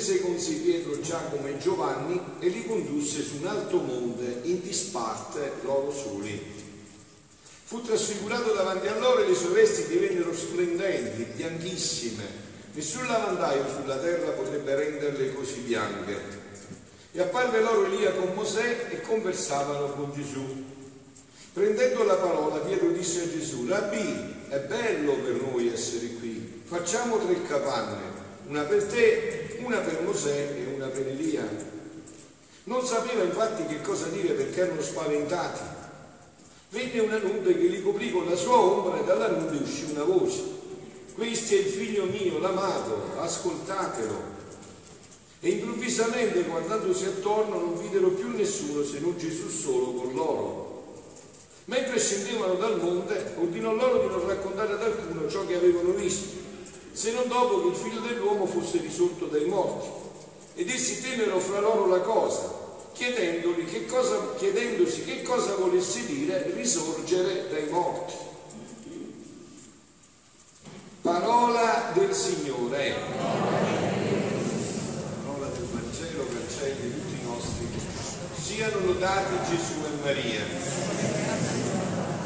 prese con sé Pietro, Giacomo e Giovanni e li condusse su un alto monte in disparte loro soli. Fu trasfigurato davanti a loro e le sue vesti divennero splendenti, bianchissime. Nessun lavandaio sulla terra potrebbe renderle così bianche. E apparve loro Elia con Mosè e conversavano con Gesù. Prendendo la parola, Pietro disse a Gesù, Rabbi, è bello per noi essere qui. Facciamo tre capanne, una per te, una per Mosè e una per Elia. Non sapeva infatti che cosa dire perché erano spaventati. Venne una nube che li coprì con la sua ombra e dalla nube uscì una voce. Questo è il figlio mio, l'amato, ascoltatelo. E improvvisamente, guardandosi attorno, non videro più nessuno se non Gesù solo con loro. Mentre scendevano dal monte, ordinò loro di non raccontare ad alcuno ciò che avevano visto, se non dopo che il figlio dell'uomo fosse risorto dai morti. Ed essi tennero fra loro la cosa, che cosa, chiedendosi che cosa volesse dire risorgere dai morti. Parola del Signore. Parola del Vangelo cancelli di tutti i nostri. Siano lodati Gesù e Maria.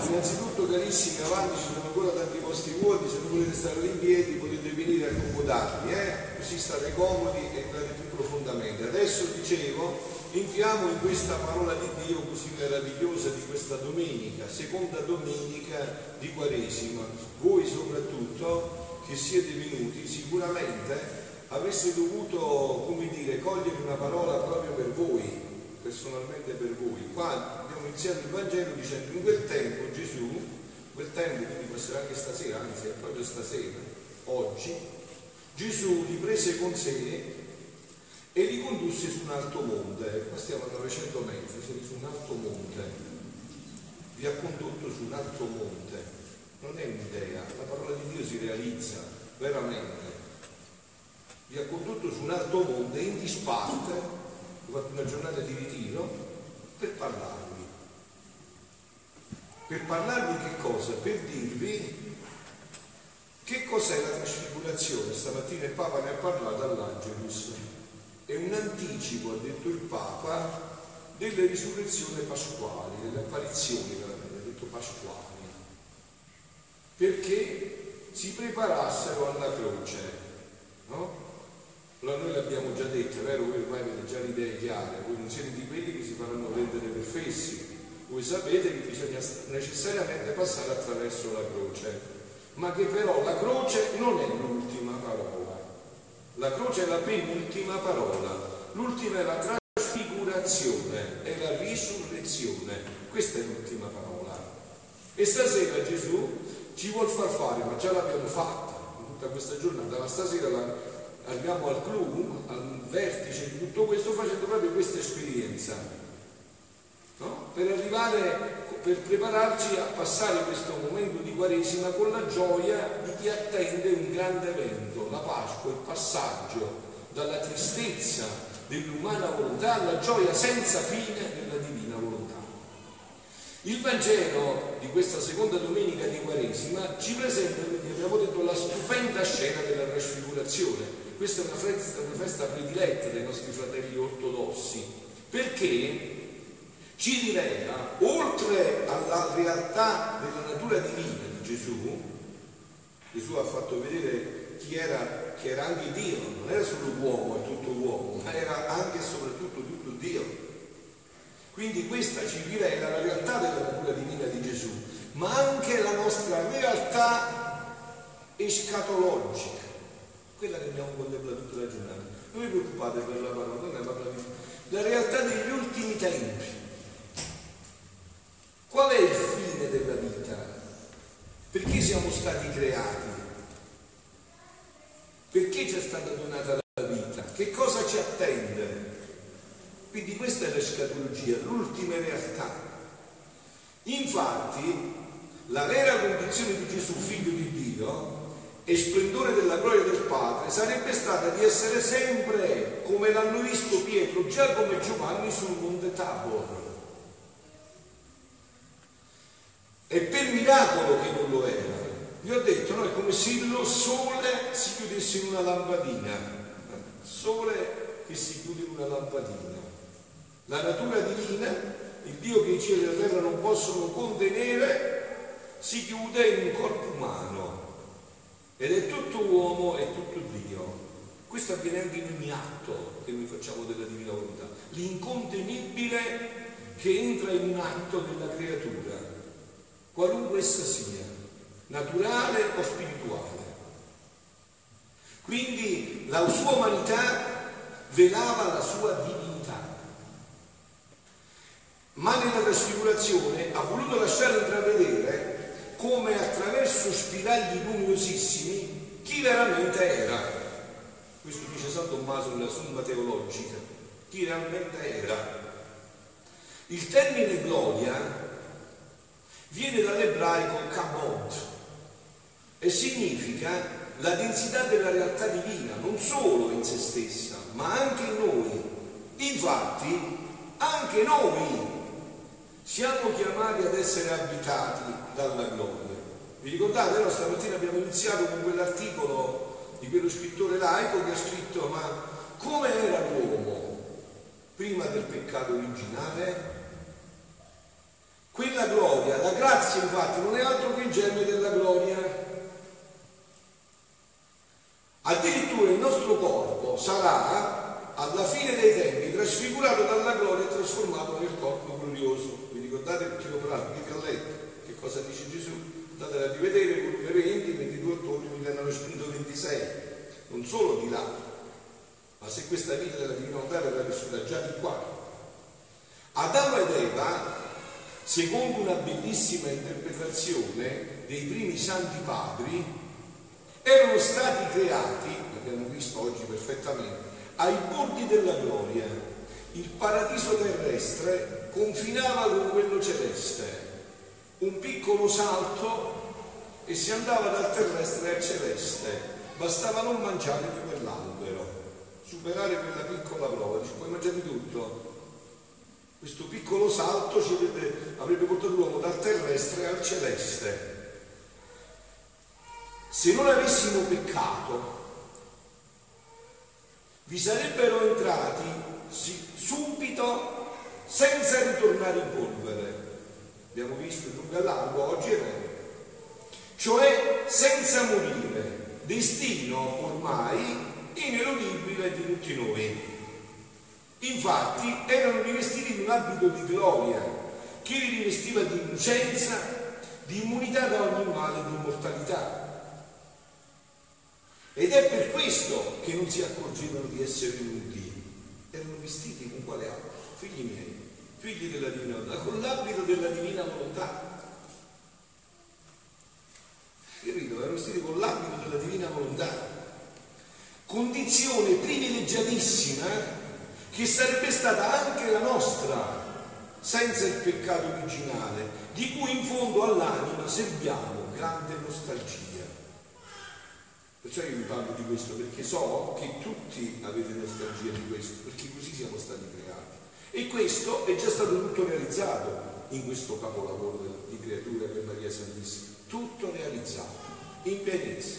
Innanzitutto carissimi avanti ci sono ancora tanti posti vuoti, se non volete stare in piedi potete venire a accomodarvi, eh? così state comodi e entrate più profondamente. Adesso dicevo, entriamo in questa parola di Dio così meravigliosa di questa domenica, seconda domenica di Quaresima. Voi soprattutto che siete venuti sicuramente avreste dovuto, come dire, cogliere una parola proprio per voi, personalmente per voi. Qua abbiamo iniziato il Vangelo dicendo in quel tempo Gesù, quel tempo quindi può essere anche stasera, anzi è proprio stasera, oggi, Gesù li prese con sé e li condusse su un alto monte, qua stiamo a 900 metri, siete su un alto monte, vi ha condotto su un alto monte, non è un'idea, la parola di Dio si realizza veramente, vi ha condotto su un alto monte in disparte, fatto una giornata di ritiro per parlarvi. Per parlarvi che cosa? Per dirvi che cos'è la trasfigurazione. Stamattina il Papa ne ha parlato all'Angelus. È un anticipo, ha detto il Papa, delle risurrezioni pasquali, delle apparizioni, veramente, ha detto pasquali. Perché si preparassero alla croce, no? Allora noi l'abbiamo già detto, è vero, voi ormai avete già le idee chiare, voi non siete di quelli che si faranno vendere per fessi, voi sapete che bisogna necessariamente passare attraverso la croce, ma che però la croce non è l'ultima parola, la croce è la penultima parola, l'ultima è la trasfigurazione, è la risurrezione, questa è l'ultima parola. E stasera Gesù ci vuol far fare, ma già l'abbiamo fatta in tutta questa giornata, ma stasera la arriviamo al clou, al vertice di tutto questo facendo proprio questa esperienza. Per arrivare, per prepararci a passare questo momento di Quaresima con la gioia di chi attende un grande evento, la Pasqua, il passaggio dalla tristezza dell'umana volontà alla gioia senza fine della divina volontà. Il Vangelo di questa seconda domenica di Quaresima ci presenta, come abbiamo detto, la stupenda scena della trasfigurazione. Questa è una festa, una festa prediletta dai nostri fratelli ortodossi, perché ci rivela, oltre alla realtà della natura divina di Gesù, Gesù ha fatto vedere chi era, chi era anche Dio, non era solo uomo e tutto uomo, ma era anche e soprattutto tutto Dio. Quindi questa ci rivela la realtà della natura divina di Gesù, ma anche la nostra realtà escatologica quella che abbiamo contemplato tutta la giornata. Non vi preoccupate per la parola, non è parla di la realtà degli ultimi tempi. Qual è il fine della vita? Perché siamo stati creati? Perché ci è stata donata la vita? Che cosa ci attende? Quindi questa è l'escatologia, l'ultima realtà. Infatti, la vera condizione di Gesù, figlio di Dio, e splendore della gloria del Padre sarebbe stata di essere sempre come l'hanno visto Pietro, Giacomo e Giovanni sul monte Tabor. E per miracolo che non lo era. Vi ho detto, no, è come se lo sole si chiudesse in una lampadina. Sole che si chiude in una lampadina. La natura divina, il Dio che i cieli e la terra non possono contenere, si chiude in un corpo umano ed è tutto uomo e tutto Dio. Questo avviene anche in ogni atto che noi facciamo della divina volontà, l'incontenibile che entra in un atto della creatura, qualunque essa sia, naturale o spirituale. Quindi la sua umanità velava la sua divinità. Ma nella trasfigurazione ha voluto lasciare intravedere come attraverso spiragli luminosissimi chi veramente era. Questo dice San Tommaso nella Summa Teologica, chi realmente era. Il termine gloria viene dall'ebraico kabod e significa la densità della realtà divina, non solo in se stessa, ma anche in noi. Infatti, anche noi siamo chiamati ad essere abitati dalla gloria. Vi ricordate? No? Stamattina abbiamo iniziato con quell'articolo di quello scrittore laico che ha scritto ma come era l'uomo prima del peccato originale? Quella gloria, la grazia infatti non è altro che il germe della gloria. Addirittura il nostro corpo sarà alla fine dei tempi trasfigurato dalla gloria e trasformato nel corpo glorioso ricordate perché lo parlo, vi ho letto che cosa dice Gesù, andate a rivedere volume 20, 22 ottobre 1926, non solo di là, ma se questa vita della divina volontà verrà vissuta già di qua. Adamo ed Eva, secondo una bellissima interpretazione dei primi santi padri, erano stati creati, l'abbiamo visto oggi perfettamente, ai bordi della gloria. Il paradiso terrestre confinava con quello celeste, un piccolo salto e si andava dal terrestre al celeste, bastava non mangiare di quell'albero, superare quella piccola prova, dice puoi mangiare tutto. Questo piccolo salto avrebbe, avrebbe portato l'uomo dal terrestre al celeste. Se non avessimo peccato, vi sarebbero entrati subito senza ritornare in polvere. Abbiamo visto il lungo e largo, oggi è vero. Cioè senza morire, destino ormai ineludibile di tutti noi. Infatti erano rivestiti di un abito di gloria che li rivestiva di innocenza, di immunità da ogni male e di immortalità. Ed è per questo che non si accorgevano di essere nudi, erano vestiti con quale altro? Figli miei, figli della divina volontà, con l'abito della divina volontà. Capito? Erano vestiti con l'abito della divina volontà. Condizione privilegiatissima che sarebbe stata anche la nostra senza il peccato originale, di cui in fondo all'anima serviamo grande nostalgia. Perciò io vi parlo di questo, perché so che tutti avete nostalgia di questo, perché così siamo stati creati. E questo è già stato tutto realizzato in questo capolavoro di creatura per Maria Santissima. Tutto realizzato, in pienezza.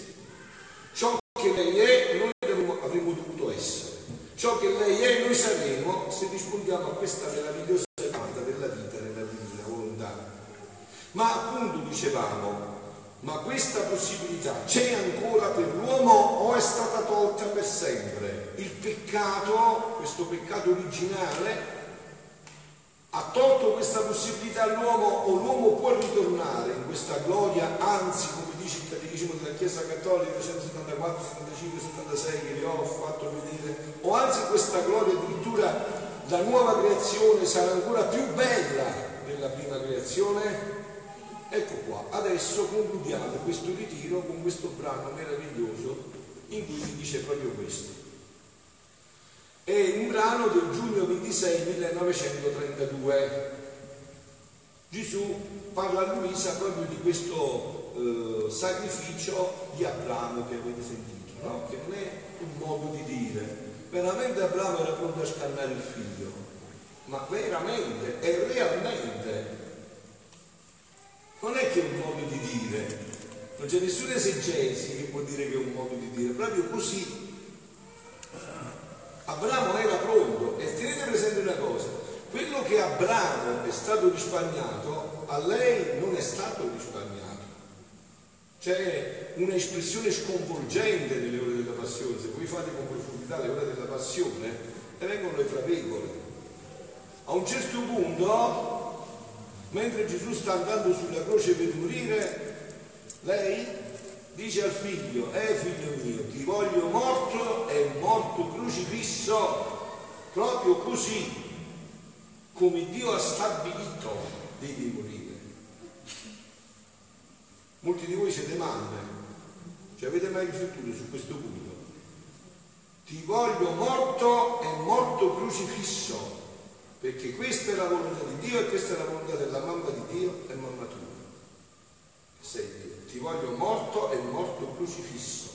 Ciò che lei è, noi avremmo, avremmo dovuto essere. Ciò che lei è, noi saremo se rispondiamo a questa meravigliosa chiamata della vita nella divina volontà. Ma appunto dicevamo, ma questa possibilità c'è ancora per l'uomo o è stata tolta per sempre? Il peccato, questo peccato originale, ha tolto questa possibilità all'uomo o l'uomo può ritornare in questa gloria, anzi come dice il Catechismo della Chiesa Cattolica 174, 75, 76 che vi ho fatto vedere, o anzi questa gloria addirittura la nuova creazione sarà ancora più bella della prima creazione? Ecco qua, adesso concludiamo questo ritiro con questo brano meraviglioso in cui si dice proprio questo. È un brano del giugno 26 1932. Gesù parla a Luisa proprio di questo eh, sacrificio di Abramo che avete sentito, no? che non è un modo di dire. Veramente Abramo era pronto a scannare il figlio, ma veramente e realmente. Non è che è un modo di dire, non c'è nessuna esegesi che può dire che è un modo di dire, proprio così. Abramo era pronto e tenete presente una cosa, quello che Abramo è stato risparmiato, a lei non è stato risparmiato. C'è un'espressione sconvolgente nelle ore della passione, se voi fate con profondità le ore della passione, e vengono le travegole. A un certo punto, mentre Gesù sta andando sulla croce per morire, lei dice al figlio, eh figlio mio, ti voglio morto e morto crocifisso, proprio così, come Dio ha stabilito, devi morire. Molti di voi siete mamme, cioè avete mai riflettuto su questo punto? Ti voglio morto e morto crocifisso, perché questa è la volontà di Dio e questa è la volontà della mamma di Dio e mamma tua. Sei. Ti voglio morto e morto crocifisso.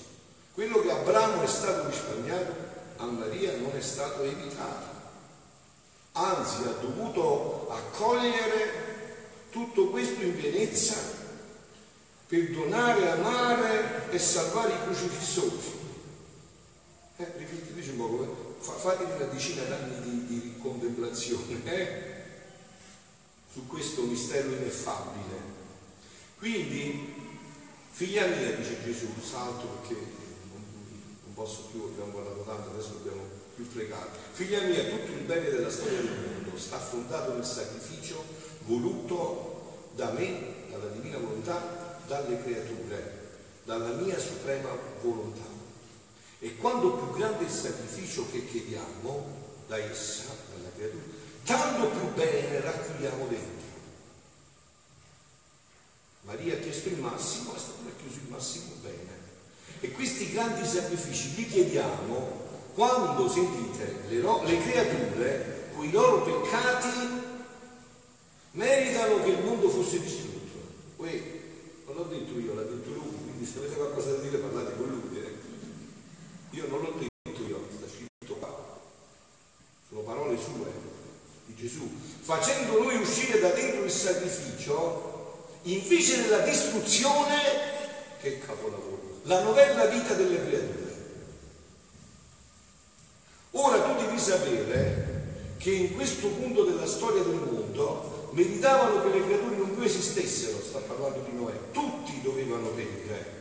Quello che Abramo è stato risparmiato, a Maria non è stato evitato anzi ha dovuto accogliere tutto questo in pienezza per donare, amare e salvare i crocifissosi. Eh, riflettete un po', eh. fatevi una decina d'anni di, di contemplazione eh? su questo mistero ineffabile. Quindi, figlia mia, dice Gesù, salto perché non, non posso più, abbiamo parlato tanto, adesso dobbiamo più pregare. Figlia mia, tutto il bene della storia del mondo sta affondato nel sacrificio voluto da me, dalla divina volontà, dalle creature, dalla mia suprema volontà. E quando più grande il sacrificio che chiediamo da essa, dalla creatura, tanto più bene raccogliamo dentro. Maria ha chiesto il massimo, è stato racchiuso il massimo bene. E questi grandi sacrifici li chiediamo quando sentite le, le creature con i loro peccati meritano che il mondo fosse distrutto. Uè, non l'ho detto io, l'ha detto lui, quindi se avete qualcosa da dire parlate con lui. Eh. Io non l'ho detto io, sta scritto qua. Sono parole sue di Gesù. Facendo noi uscire da dentro il sacrificio, invece della distruzione, che capolavoro, la novella vita delle creature. Ora tu devi sapere che in questo punto della storia del mondo meritavano che le creature più esistessero, sta parlando di Noè, tutti dovevano perire.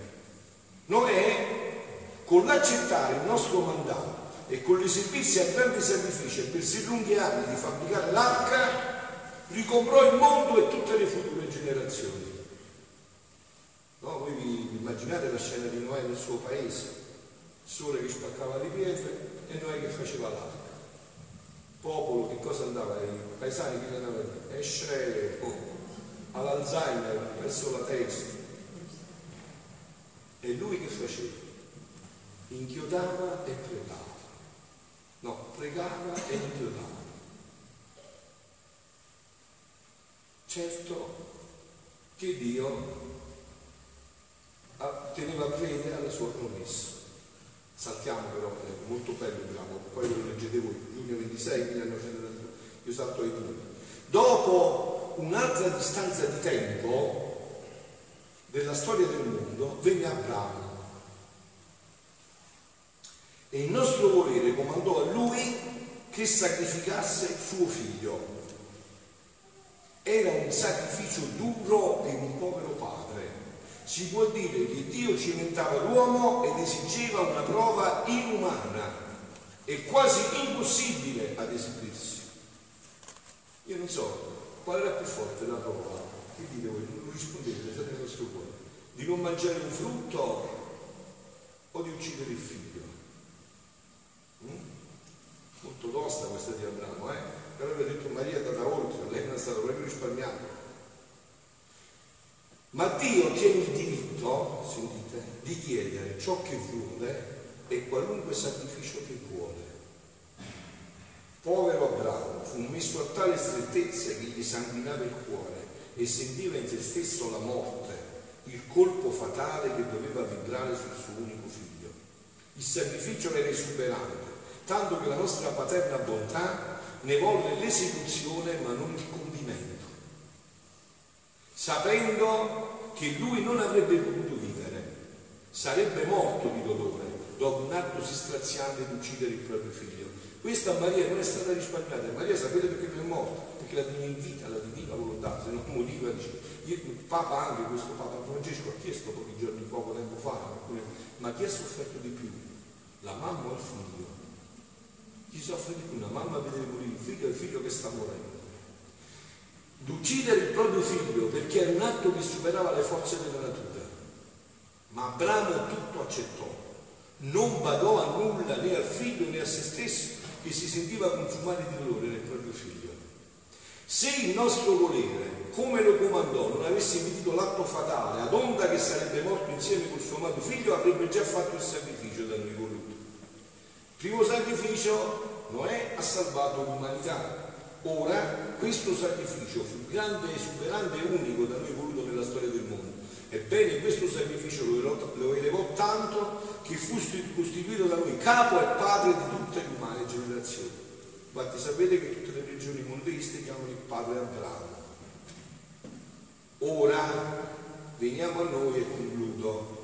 Noè, con l'accettare il nostro mandato e con l'esibirsi a grandi sacrifici e per sei lunghi anni di fabbricare l'arca, ricomprò il mondo e tutte le future generazioni. No, voi vi immaginate la scena di Noè nel suo paese, il sole che spaccava le pietre, e noi che faceva l'arca. Popolo che cosa andava? I paesani che andavano? Esce all'Alzheimer verso la testa. E lui che faceva? Inchiodava e pregava. No, pregava e inchiodava. Certo che Dio teneva fede alla sua promessa. Saltiamo però, è molto bello brano, poi lo leggete voi, giugno 26, 1932, io salto ai punti. Dopo un'altra distanza di tempo della storia del mondo venne Abramo e il nostro volere comandò a lui che sacrificasse suo figlio. Era un sacrificio duro per un povero padre si può dire che Dio cimentava l'uomo ed esigeva una prova inumana e quasi impossibile ad esibirsi. Io non so qual era più forte la prova. Che dite voi? Non rispondete, state nel vostro cuore. Di non mangiare un frutto o di uccidere il figlio? Mm? Molto tosta questa di Abramo, eh? Però aveva detto Maria è andata oltre, lei non è stata proprio risparmiata. Ma Dio tiene il diritto, sentite, di chiedere ciò che vuole e qualunque sacrificio che vuole. Povero Abramo fu messo a tale strettezza che gli sanguinava il cuore e sentiva in se stesso la morte, il colpo fatale che doveva vibrare sul suo unico figlio. Il sacrificio era esuberante, tanto che la nostra paterna bontà ne volle l'esecuzione ma non il compimento, sapendo che lui non avrebbe potuto vivere, sarebbe morto di dolore dopo un atto si straziante di uccidere il proprio figlio. Questa Maria non è stata risparmiata, Maria sapete perché non è morta? Perché la divina vita, la divina volontà, se non moriva, dice, il Papa anche, questo Papa Francesco ha chiesto pochi giorni, poco tempo fa, ma chi ha sofferto di più? La mamma o il figlio? Chi soffre di più? Una mamma vede morire il figlio e il figlio che sta morendo. D'uccidere il proprio figlio perché era un atto che superava le forze della natura. Ma Abramo tutto accettò, non badò a nulla né al figlio né a se stesso che si sentiva consumare di dolore nel proprio figlio. Se il nostro volere, come lo comandò, non avesse impedito l'atto fatale ad onda che sarebbe morto insieme col suo amato figlio, avrebbe già fatto il sacrificio da noi voluto. Primo sacrificio, Noè ha salvato l'umanità. Ora questo sacrificio fu grande, esuberante e unico da noi voluto nella storia del mondo. Ebbene, questo sacrificio lo elevò tanto che fu costituito da noi capo e padre di tutte le umane generazioni. Infatti sapete che tutte le religioni monteiste chiamano il padre Abramo. Ora veniamo a noi e concludo.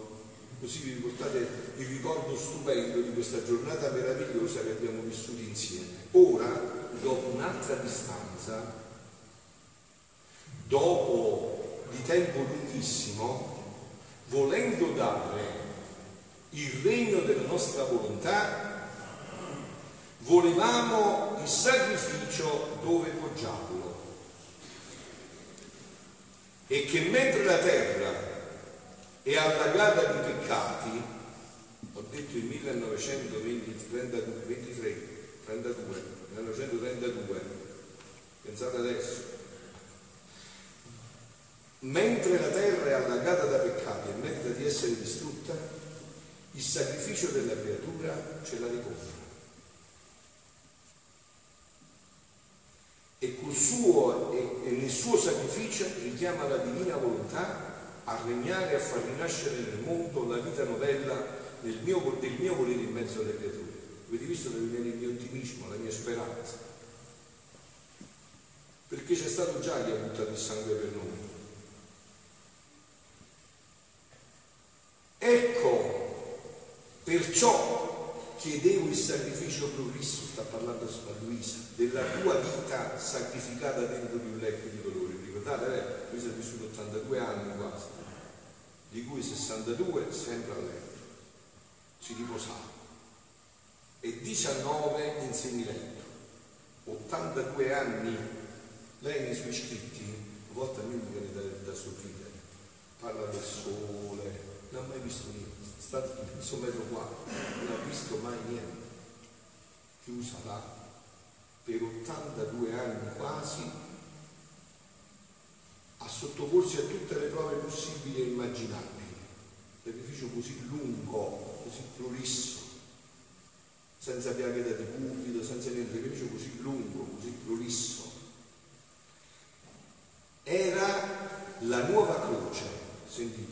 Così vi riportate il ricordo stupendo di questa giornata meravigliosa che abbiamo vissuto insieme. Ora, dopo un'altra distanza, dopo di tempo lunghissimo, volendo dare il regno della nostra volontà volevamo il sacrificio dove poggiarlo. E che mentre la terra è allagata di peccati, ho detto il 1923, 32, 1932, pensate adesso, mentre la terra è allagata da peccati e merita di essere distrutta, il sacrificio della creatura ce la ricompra. e, suo, e, e nel suo sacrificio richiama la divina volontà a regnare e a far rinascere nel mondo la vita novella del mio, del mio volere in mezzo alle creature. Avete visto dove viene il mio ottimismo, la mia speranza? Perché c'è stato già chi ha buttato il sangue per noi. Ecco, perciò chiedevo il sacrificio prolisso, sta parlando a Luisa, della tua vita sacrificata dentro di un letto di dolore. Ricordate, lei? Luisa ha vissuto 82 anni quasi, di cui 62 sempre a letto, si riposava, e 19 in semiletto, 82 anni. Lei nei suoi scritti, a volte a me mi viene da, da sorridere, parla del sole, non ha mai visto niente stato suo metro qua, non ha visto mai niente. Chiusa là per 82 anni quasi a sottoporsi a tutte le prove possibili e immaginabili. Sacrificio così lungo, così prolisso, senza piaghe da dipubito, senza niente, sacrificio così lungo, così prolisso. Era la nuova croce, sentite,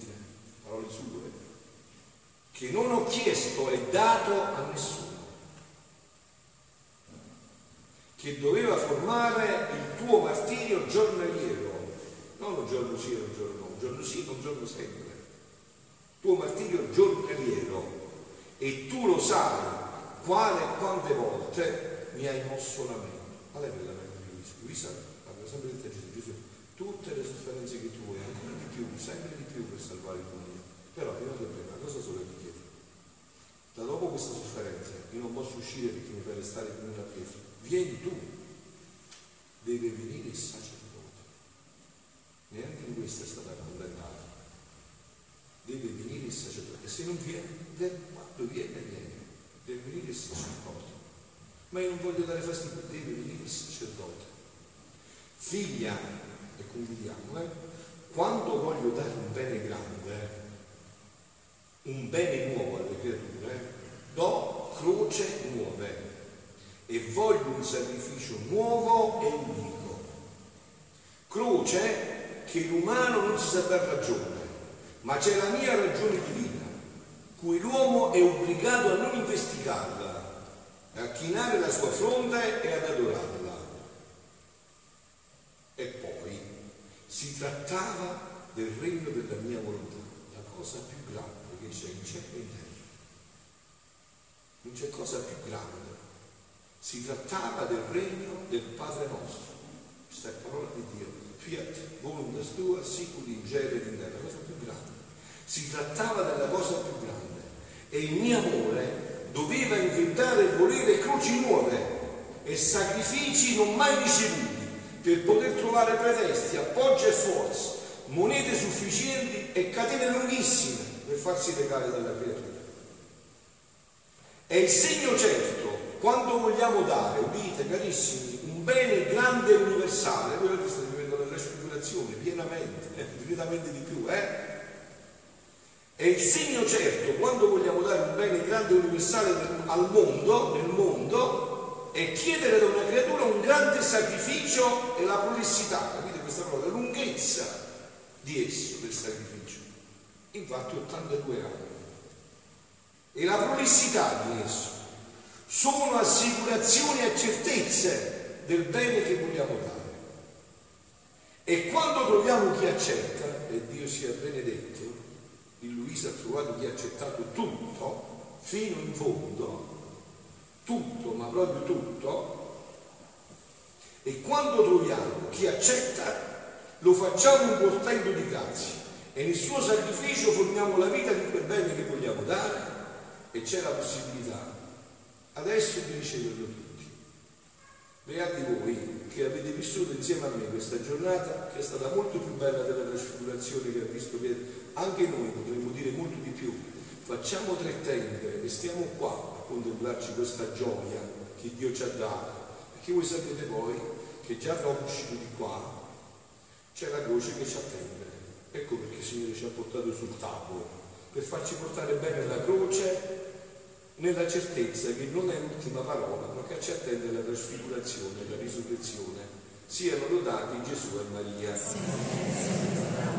che non ho chiesto e dato a nessuno, che doveva formare il tuo martirio giornaliero, non un giorno sì e un giorno no, un giorno sì e un giorno sempre, tuo martirio giornaliero, e tu lo sai quale e quante volte mi hai mosso la mente. Qual è quella mente di Luisa? Luisa parla sempre del Gesù, Gesù, tutte le sofferenze che tu hai, ancora di più, sempre di più per salvare il mondo. Però io non una cosa chiedo da dopo questa sofferenza, io non posso uscire perché mi fai restare come una pietra, vieni tu, deve venire il sacerdote. Neanche in questo è stata condannata. Deve venire il sacerdote. Se non viene, quando viene, viene. Deve venire il sacerdote. Ma io non voglio dare fastidio, deve venire il sacerdote. Figlia, e concludiamo, eh? quando voglio dare un bene grande, un bene nuovo alle creature, do croce nuove e voglio un sacrificio nuovo e unico. Croce che l'umano non si sa dar ragione, ma c'è la mia ragione divina, cui l'uomo è obbligato a non investigarla, a chinare la sua fronte e ad adorarla. E poi si trattava del regno della mia volontà, la cosa più grande che c'è in cielo e in terra. Non c'è cosa più grande. Si trattava del regno del Padre nostro. Questa è parola di Dio. Fiat, voluntas tua, sicuri in cielo e in terra, la cosa più grande. Si trattava della cosa più grande. E il mio amore doveva inventare e volere croci nuove e sacrifici non mai ricevuti per poter trovare pretesti, appoggio e forza monete sufficienti e catene lunghissime per farsi legare dalla creatura. È il segno certo quando vogliamo dare, udite carissimi, un bene grande e universale, voi che state vivendo la trasfigurazione pienamente, eh, di più, eh? È il segno certo quando vogliamo dare un bene grande e universale al mondo, nel mondo, è chiedere da una creatura un grande sacrificio e la prolissità, capite questa parola, la lunghezza di esso, del sacrificio. Infatti 82 anni. E la prolissità di esso sono assicurazioni e certezze del bene che vogliamo dare. E quando troviamo chi accetta, e Dio sia benedetto, in Luisa ha trovato chi ha accettato tutto, fino in fondo, tutto, ma proprio tutto, e quando troviamo chi accetta, lo facciamo un portento di grazia e nel suo sacrificio formiamo la vita di quel bene che vogliamo dare e c'è la possibilità adesso di riceverlo tutti. Beati voi che avete vissuto insieme a me questa giornata che è stata molto più bella della trasfigurazione che ha visto Pietro. Anche noi potremmo dire molto di più. Facciamo tre tende e stiamo qua a contemplarci questa gioia che Dio ci ha dato. Perché voi sapete poi che già uscito di qua c'è la croce che ci attende. Ecco perché il Signore ci ha portato sul tavolo, per farci portare bene la croce nella certezza che non è l'ultima parola, ma che ci attende la trasfigurazione, la risurrezione. Siano lodati Gesù e Maria.